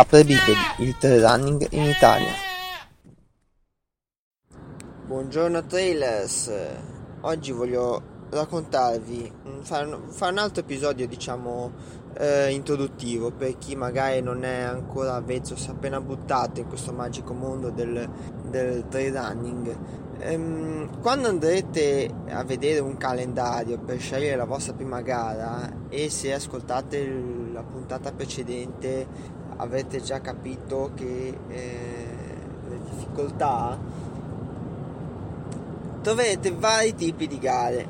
Capre Bipedi, il trail running in Italia. Buongiorno trailers, oggi voglio raccontarvi, fare un altro episodio diciamo eh, introduttivo per chi magari non è ancora avvezzo, si è appena buttato in questo magico mondo del, del trail running Ehm, quando andrete a vedere un calendario per scegliere la vostra prima gara e se ascoltate la puntata precedente avrete già capito che eh, le difficoltà troverete vari tipi di gare.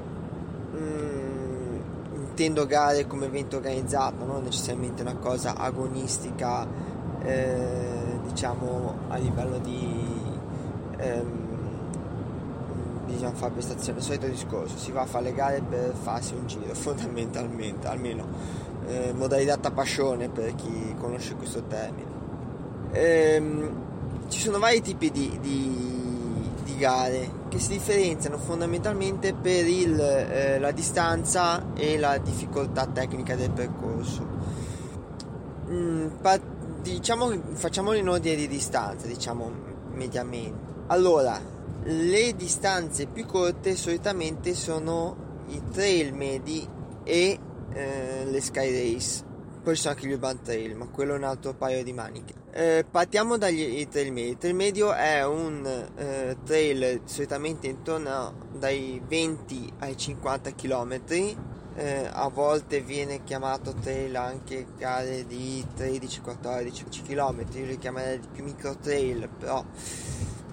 Mm, intendo gare come evento organizzato non necessariamente una cosa agonistica eh, diciamo a livello di ehm, bisogna fare prestazione, solito discorso, si va a fare le gare per farsi un giro fondamentalmente, almeno eh, modalità tapascione per chi conosce questo termine. Ehm, ci sono vari tipi di, di, di, gare che si differenziano fondamentalmente per il, eh, la distanza e la difficoltà tecnica del percorso. Mm, pa- diciamo, facciamolo in ordine di distanza, diciamo mediamente. Allora, le distanze più corte solitamente sono i trail medi e eh, le sky race. Poi sono anche gli urban trail ma quello è un altro paio di maniche. Eh, partiamo dagli trail medi il trail medio è un eh, trail solitamente intorno dai 20 ai 50 km eh, a volte viene chiamato trail anche gare di 13-14 km io li chiamerei più micro trail però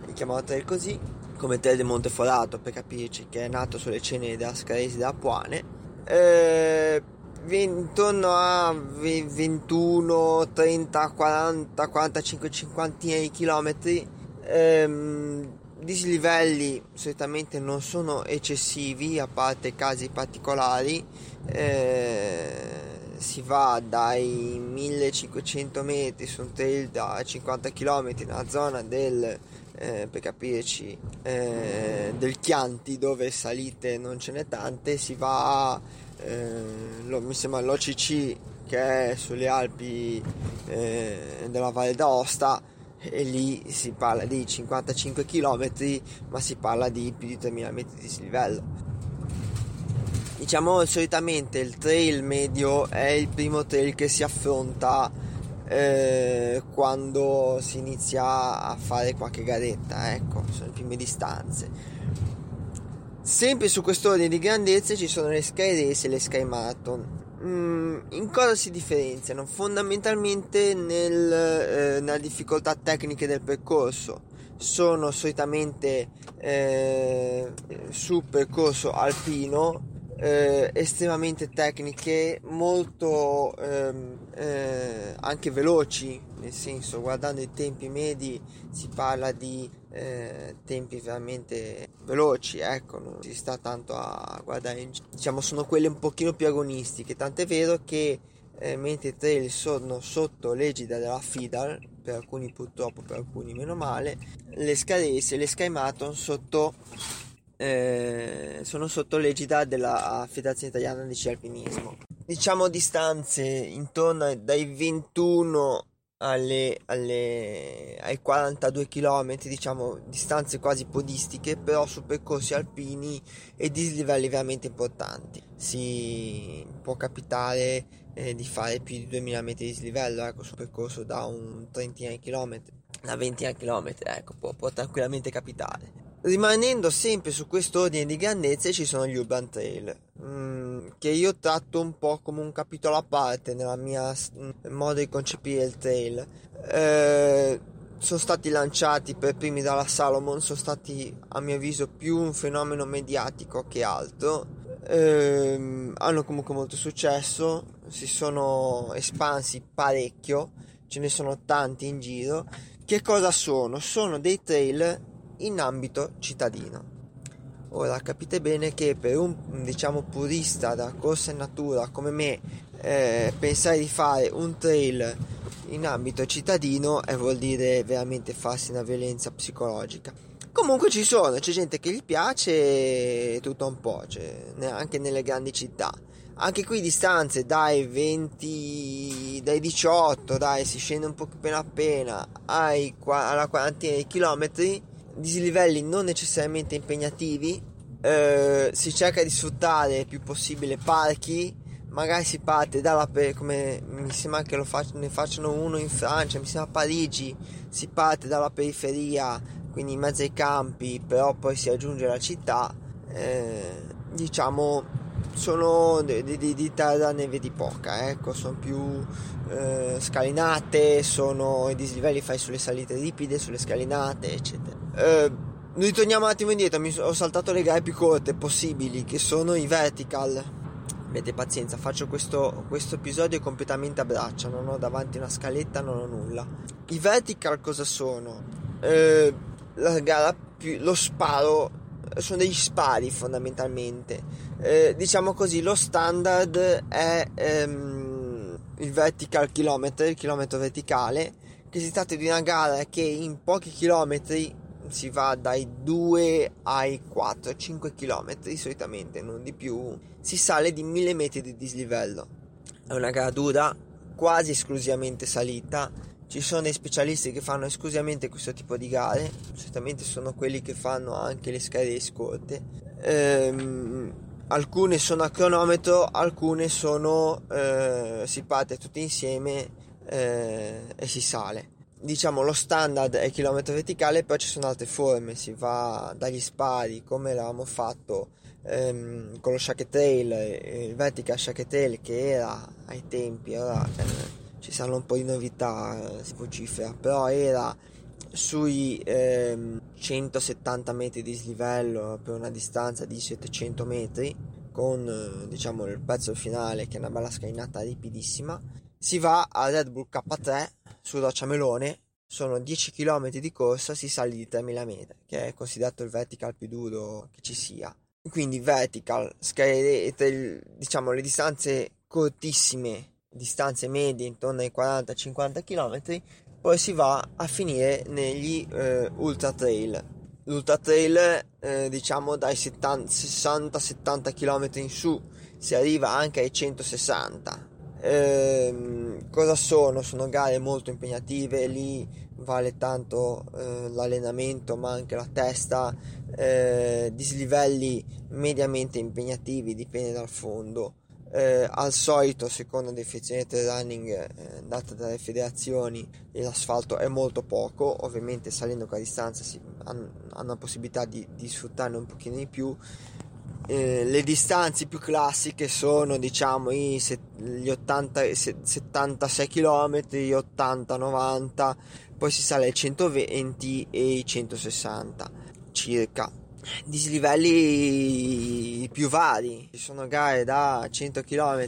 li chiamano trail così come Tel de Monteforato per capirci che è nato sulle cene della Scalesi della Puane eh, intorno a 21 30 40 45 50 di chilometri ehm, dislivelli solitamente non sono eccessivi a parte casi particolari eh, si va dai 1500 metri su un trail da 50 km nella zona del eh, per capirci, eh, del Chianti dove salite non ce n'è tante, si va, eh, lo, mi sembra l'OCC che è sulle Alpi eh, della Valle d'Aosta e lì si parla di 55 km ma si parla di più di 3000 metri di dislivello diciamo solitamente il trail medio è il primo trail che si affronta eh, quando si inizia a fare qualche garetta, ecco, sono le prime distanze. Sempre su quest'ordine di grandezze ci sono le Sky Race e le Sky Marathon. Mm, in cosa si differenziano? Fondamentalmente nel, eh, nella difficoltà tecniche del percorso. Sono solitamente eh, su percorso alpino eh, estremamente tecniche, molto ehm, eh, anche veloci, nel senso guardando i tempi medi si parla di eh, tempi veramente veloci, ecco, non si sta tanto a guardare, diciamo sono quelle un pochino più agonistiche, tant'è vero che eh, mentre i trail sono sotto l'egida della FIDAL, per alcuni purtroppo, per alcuni meno male, le Sky Race e le Sky Marathon sotto eh, sono sotto l'egida della Federazione Italiana di Alpinismo. Diciamo distanze intorno dai 21 alle, alle, ai 42 km, diciamo distanze quasi podistiche, però su percorsi alpini e dislivelli veramente importanti. Si può capitare eh, di fare più di 2000 metri di dislivello, ecco, su percorso da un trentina di chilometri, da 20 km, ecco, può, può tranquillamente capitare. Rimanendo sempre su questo ordine di grandezze ci sono gli urban trail, mm, che io tratto un po' come un capitolo a parte nella mia mm, modo di concepire il trail. Eh, sono stati lanciati per primi dalla Salomon, sono stati a mio avviso più un fenomeno mediatico che altro. Eh, hanno comunque molto successo, si sono espansi parecchio, ce ne sono tanti in giro. Che cosa sono? Sono dei trail in ambito cittadino. Ora capite bene che per un diciamo purista da corsa in natura come me eh, pensare di fare un trail in ambito cittadino eh, vuol dire veramente farsi una violenza psicologica. Comunque ci sono, c'è gente che gli piace tutto un po', cioè, anche nelle grandi città. Anche qui distanze dai 20, dai 18, dai si scende un po' appena appena ai, alla quarantina di chilometri, dislivelli non necessariamente impegnativi, eh, si cerca di sfruttare il più possibile parchi, magari si parte dalla come mi sembra che faccio, ne facciano uno in Francia, mi sembra a Parigi, si parte dalla periferia, quindi in mezzo ai campi, però poi si raggiunge la città, eh, diciamo sono di, di, di terra ne vedi poca, ecco, sono più eh, scalinate, sono i dislivelli fai sulle salite ripide, sulle scalinate, eccetera. Eh, ritorniamo un attimo indietro, mi ho saltato le gare più corte possibili, che sono i vertical. Avete pazienza, faccio questo, questo episodio completamente a braccia, non ho davanti una scaletta, non ho nulla. I vertical cosa sono? Eh, la gara più, lo sparo sono degli spari fondamentalmente. Eh, diciamo così, lo standard è ehm, il vertical kilometer, il chilometro verticale, che si tratta di una gara che in pochi chilometri si va dai 2 ai 4, 5 km solitamente, non di più, si sale di 1000 metri di dislivello. È una gara dura, quasi esclusivamente salita. Ci sono dei specialisti che fanno esclusivamente questo tipo di gare, solitamente sono quelli che fanno anche le scale scorte. Ehm, alcune sono a cronometro, alcune sono eh, si parte tutti insieme eh, e si sale diciamo lo standard è chilometro verticale poi ci sono altre forme si va dagli spari come l'avevamo fatto ehm, con lo Shake Trail il vertical Shake Trail che era ai tempi ora eh, ci saranno un po' di novità eh, si vocifera però era sui ehm, 170 metri di slivello per una distanza di 700 metri con eh, diciamo il pezzo finale che è una bella scalinata ripidissima si va a Red Bull K3 su Roccia Melone, sono 10 km di corsa, si sale di 3000 metri, che è considerato il vertical più duro che ci sia. Quindi vertical, scalerete, diciamo le distanze cortissime, distanze medie intorno ai 40-50 km, poi si va a finire negli eh, ultra trail. L'ultra trail, eh, diciamo dai 60-70 km in su, si arriva anche ai 160 Ehm, cosa sono? Sono gare molto impegnative, lì vale tanto eh, l'allenamento ma anche la testa, eh, dislivelli mediamente impegnativi, dipende dal fondo. Eh, al solito, secondo definizione del running eh, data dalle federazioni, l'asfalto è molto poco, ovviamente salendo con la distanza si hanno, hanno la possibilità di, di sfruttarne un pochino di più eh, le distanze più classiche sono diciamo i, gli 80, 76 km, gli 80-90, poi si sale ai 120 e i 160 circa. Dislivelli più vari, ci sono gare da 100 km,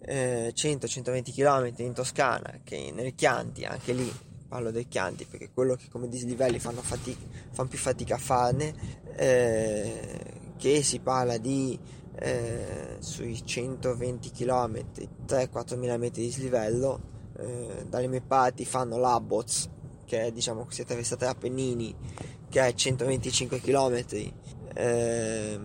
eh, 100-120 km in Toscana, che nel Chianti, anche lì parlo del Chianti perché quello che come dislivelli fanno, fatica, fanno più fatica a farne. Eh, che si parla di eh, sui 120 km 3-4 mila metri di slivello eh, dalle mie parti fanno l'Abbots che è diciamo è attraversata Appennini che è 125 km eh,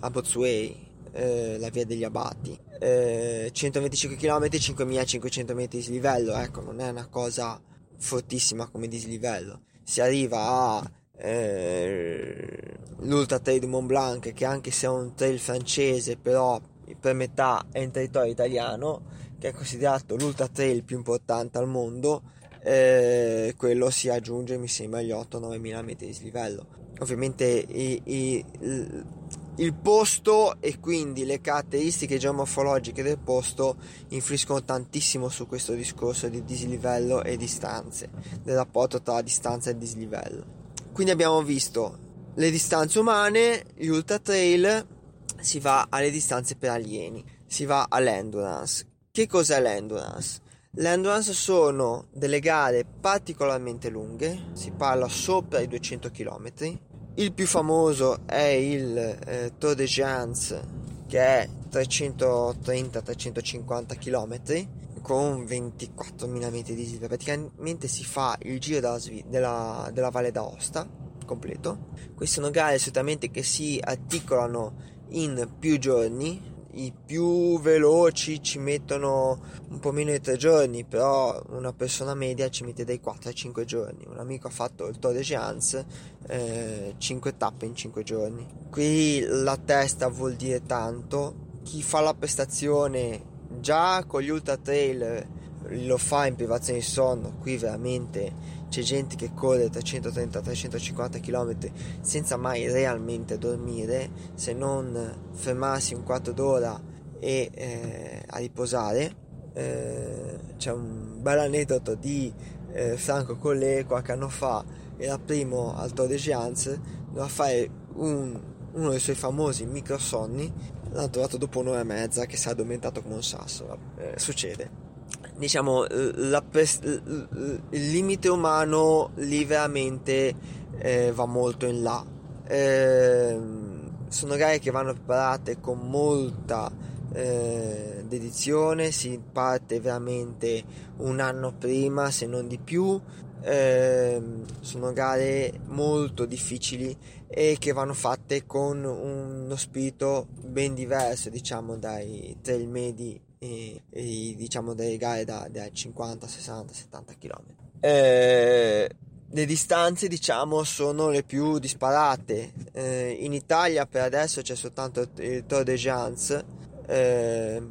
Abbots Way eh, la via degli Abati. Eh, 125 km 5500 metri di slivello ecco non è una cosa fortissima come dislivello. Si arriva a eh, l'Ultra Trail Mont Blanc che anche se è un trail francese però per metà è in territorio italiano che è considerato l'Ultra Trail più importante al mondo eh, quello si aggiunge mi sembra agli 8-9 mila metri di slivello ovviamente i, i, il, il posto e quindi le caratteristiche geomorfologiche del posto influiscono tantissimo su questo discorso di dislivello e distanze del rapporto tra distanza e dislivello quindi abbiamo visto le distanze umane, gli ultra trail, si va alle distanze per alieni, si va all'endurance. Che cos'è l'endurance? L'endurance sono delle gare particolarmente lunghe, si parla sopra i 200 km. Il più famoso è il eh, Tour de Giants che è 330-350 km con 24.000 metri di slitta. Praticamente si fa il giro della, della, della Valle d'Aosta completo. Queste sono gare solitamente che si articolano in più giorni, i più veloci ci mettono un po' meno di tre giorni, però una persona media ci mette dai 4 ai 5 giorni. Un amico ha fatto il Tour de Giants, eh, 5 tappe in 5 giorni. Qui la testa vuol dire tanto. Chi fa la prestazione già con gli ultra trail lo fa in privazione di sonno, qui veramente c'è gente che corre 330-350 km senza mai realmente dormire, se non fermarsi un quarto d'ora e eh, a riposare. Eh, c'è un bel aneddoto di eh, Franco Collet qualche anno fa, era primo al Tour de Giants, doveva fare un, uno dei suoi famosi microsonni, l'ha trovato dopo un'ora e mezza che si è addormentato come un sasso, eh, succede diciamo, pres- il limite umano lì veramente eh, va molto in là. Eh, sono gare che vanno preparate con molta eh, dedizione, si parte veramente un anno prima, se non di più. Eh, sono gare molto difficili e che vanno fatte con uno spirito ben diverso, diciamo, dai trail medi e, e diciamo delle gare da, da 50, 60, 70 km. Eh, le distanze diciamo sono le più disparate. Eh, in Italia per adesso c'è soltanto il Tour de Giants, eh,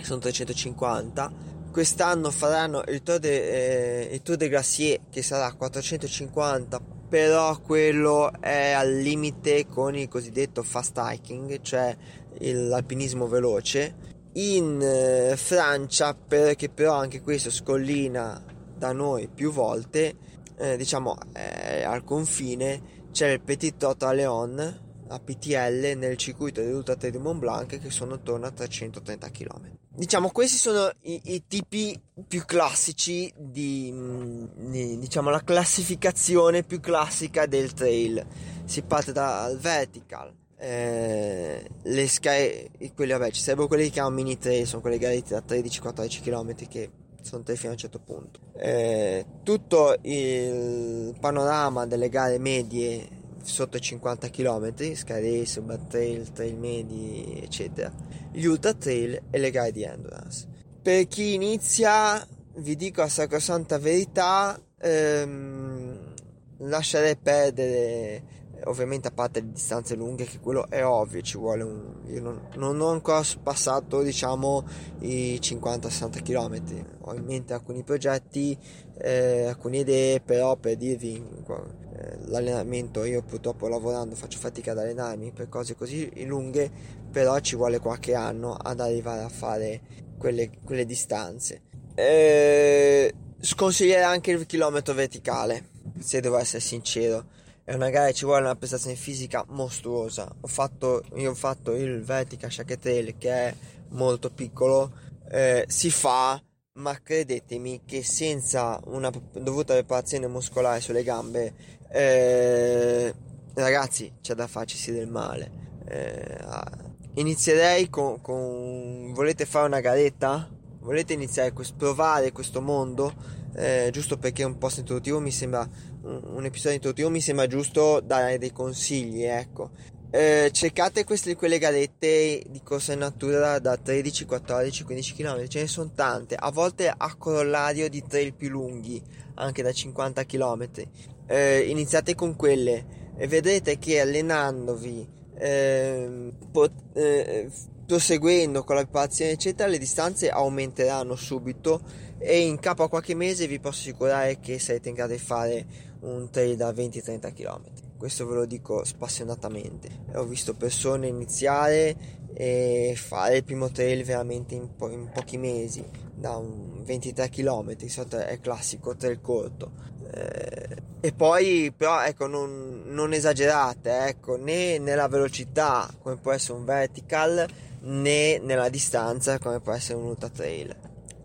sono 350. Quest'anno faranno il Tour de, eh, il Tour de Glacier che sarà 450, però quello è al limite con il cosiddetto fast hiking, cioè l'alpinismo veloce in eh, Francia, perché però anche questo scollina da noi più volte, eh, diciamo eh, al confine, c'è il Petit Trot à Léon, a PTL, nel circuito dell'Ultra Trail di Mont Blanc, che sono attorno a 330 km. Diciamo, questi sono i, i tipi più classici di, mm, di, diciamo, la classificazione più classica del trail. Si parte dal vertical, eh, le Sky, quelli, vabbè, ci sarebbero quelli che chiamano mini trail, sono quelle gare da 13-14 km che sono tre fino a un certo punto. Eh, tutto il panorama delle gare medie sotto i 50 km, Sky Race, Bad Trail, Trail Medi, eccetera, gli Ultra Trail e le gare di Endurance. Per chi inizia, vi dico la sacrosanta verità, ehm, lascerei perdere ovviamente a parte le distanze lunghe che quello è ovvio ci vuole un io non, non ho ancora passato diciamo i 50-60 km ho in mente alcuni progetti eh, alcune idee però per dirvi eh, l'allenamento io purtroppo lavorando faccio fatica ad allenarmi per cose così lunghe però ci vuole qualche anno ad arrivare a fare quelle, quelle distanze. Eh, sconsiglierei anche il chilometro verticale se devo essere sincero è una gara che ci vuole una prestazione fisica mostruosa. Ho fatto, io ho fatto il Vertica Shaketel che è molto piccolo, eh, si fa, ma credetemi che senza una dovuta preparazione muscolare sulle gambe, eh, ragazzi, c'è da farci del male. Eh, inizierei con, con, volete fare una garetta? Volete iniziare a provare questo mondo? Eh, giusto perché è un post introduttivo mi sembra un episodio introduttivo mi sembra giusto dare dei consigli, ecco. Eh, cercate queste, quelle galette di corsa in natura da 13, 14, 15 km, ce ne sono tante, a volte a corollario di trail più lunghi, anche da 50 km. Eh, iniziate con quelle e vedrete che allenandovi, eh, pot- eh, proseguendo con la preparazione eccetera, le distanze aumenteranno subito e in capo a qualche mese vi posso assicurare che sarete in grado di fare un trail da 20-30 km. Questo ve lo dico spassionatamente. Ho visto persone iniziare e fare il primo trail veramente in, po- in pochi mesi, da un 23 km, è classico trail corto. Eh, e poi però ecco non, non esagerate ecco, né nella velocità come può essere un vertical né nella distanza come può essere un ultra trail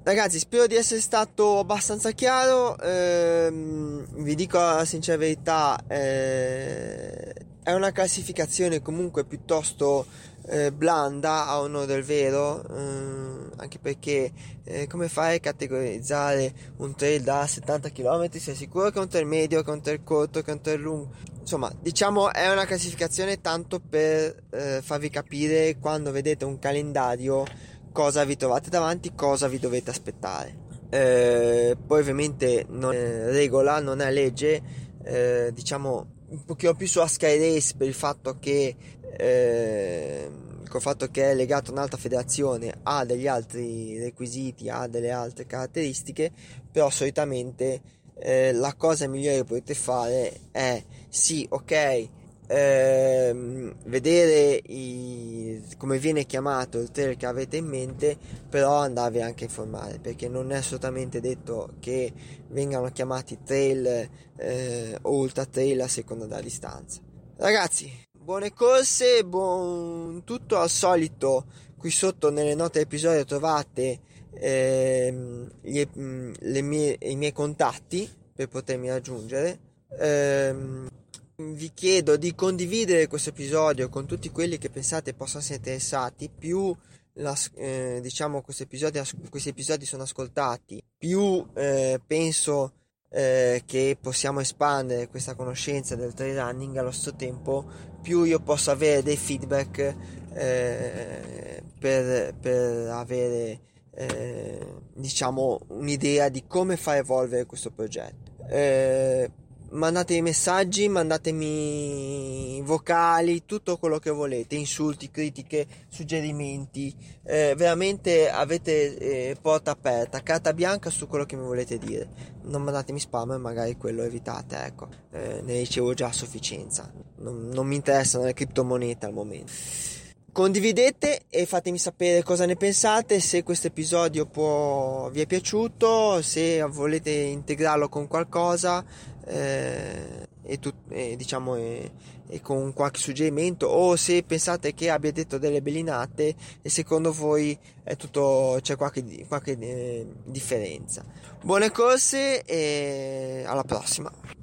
Ragazzi, spero di essere stato abbastanza chiaro. Ehm, vi dico la sincera verità: eh, è una classificazione comunque piuttosto eh, blanda a onore del vero, eh, anche perché eh, come fai a categorizzare un trail da 70 km? Sei sicuro che è un trail medio, che è un trail corto, che è un trail lungo? Insomma, diciamo è una classificazione tanto per eh, farvi capire quando vedete un calendario cosa vi trovate davanti, cosa vi dovete aspettare. Eh, poi ovviamente non è regola, non è legge, eh, diciamo un pochino più sulla Sky Race per il fatto che eh, col fatto che è legato a un'altra federazione ha degli altri requisiti, ha delle altre caratteristiche, però solitamente eh, la cosa migliore che potete fare è sì, ok, ehm, vedere i, come viene chiamato il trail che avete in mente, però andarvi anche a informare perché non è assolutamente detto che vengano chiamati trail eh, o ultra trail a seconda della distanza. Ragazzi, buone corse, buon tutto al solito. Qui sotto nelle note dell'episodio trovate ehm, gli, mie, i miei contatti per potermi raggiungere. Ehm, vi chiedo di condividere questo episodio con tutti quelli che pensate possano essere interessati. Più la, eh, diciamo questi episodi, questi episodi sono ascoltati, più eh, penso eh, che possiamo espandere questa conoscenza del trail running allo stesso tempo più io posso avere dei feedback eh, per, per, avere eh, diciamo un'idea di come far evolvere questo progetto eh, mandatemi messaggi, mandatemi vocali, tutto quello che volete, insulti, critiche, suggerimenti, eh, veramente avete eh, porta aperta, carta bianca su quello che mi volete dire, non mandatemi spam e magari quello evitate, ecco, eh, ne ricevo già a sufficienza, non, non mi interessano le criptomonete al momento. Condividete e fatemi sapere cosa ne pensate, se questo episodio vi è piaciuto, se volete integrarlo con qualcosa eh, e, tu, e, diciamo, e, e, con qualche suggerimento o se pensate che abbia detto delle bellinate e secondo voi è tutto, c'è qualche, qualche eh, differenza. Buone corse e alla prossima!